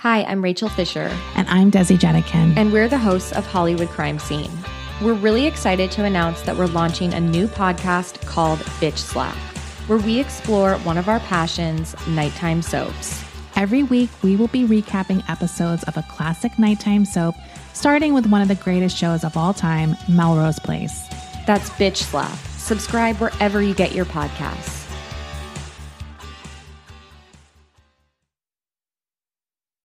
Hi, I'm Rachel Fisher. And I'm Desi Jedeikin. And we're the hosts of Hollywood Crime Scene. We're really excited to announce that we're launching a new podcast called Bitch Slap, where we explore one of our passions, nighttime soaps. Every week, we will be recapping episodes of a classic nighttime soap, starting with one of the greatest shows of all time, Melrose Place. That's Bitch Slap. Subscribe wherever you get your podcasts.